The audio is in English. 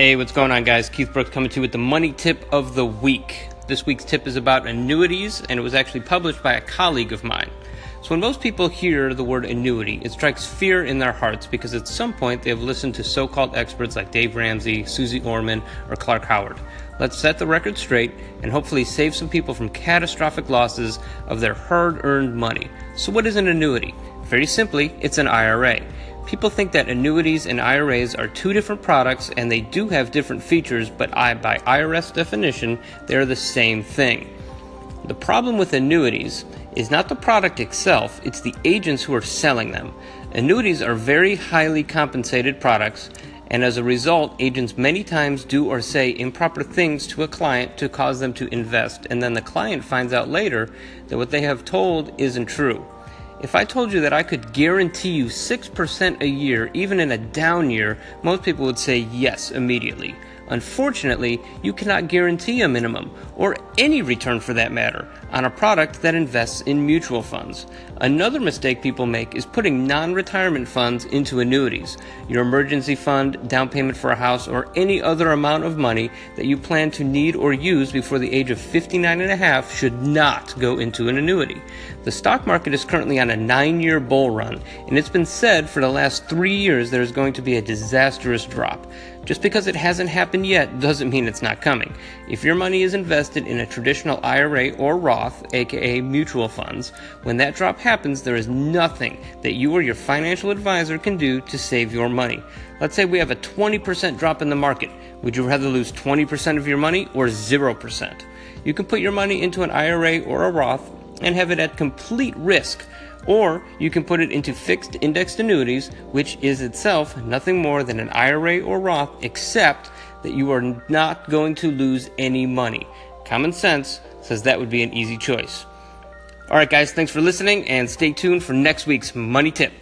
Hey, what's going on, guys? Keith Brooks coming to you with the money tip of the week. This week's tip is about annuities, and it was actually published by a colleague of mine. So, when most people hear the word annuity, it strikes fear in their hearts because at some point they have listened to so called experts like Dave Ramsey, Suze Orman, or Clark Howard. Let's set the record straight and hopefully save some people from catastrophic losses of their hard earned money. So, what is an annuity? Very simply, it's an IRA. People think that annuities and IRAs are two different products and they do have different features, but I, by IRS definition, they're the same thing. The problem with annuities is not the product itself, it's the agents who are selling them. Annuities are very highly compensated products, and as a result, agents many times do or say improper things to a client to cause them to invest, and then the client finds out later that what they have told isn't true. If I told you that I could guarantee you 6% a year, even in a down year, most people would say yes immediately. Unfortunately, you cannot guarantee a minimum, or any return for that matter, on a product that invests in mutual funds. Another mistake people make is putting non retirement funds into annuities. Your emergency fund, down payment for a house, or any other amount of money that you plan to need or use before the age of 59 and a half should not go into an annuity. The stock market is currently on a nine year bull run, and it's been said for the last three years there is going to be a disastrous drop. Just because it hasn't happened yet doesn't mean it's not coming. If your money is invested in a traditional IRA or Roth, aka mutual funds, when that drop happens, there is nothing that you or your financial advisor can do to save your money. Let's say we have a 20% drop in the market. Would you rather lose 20% of your money or 0%? You can put your money into an IRA or a Roth and have it at complete risk or you can put it into fixed indexed annuities, which is itself nothing more than an IRA or Roth, except that you are not going to lose any money. Common sense says that would be an easy choice. All right, guys, thanks for listening and stay tuned for next week's money tip.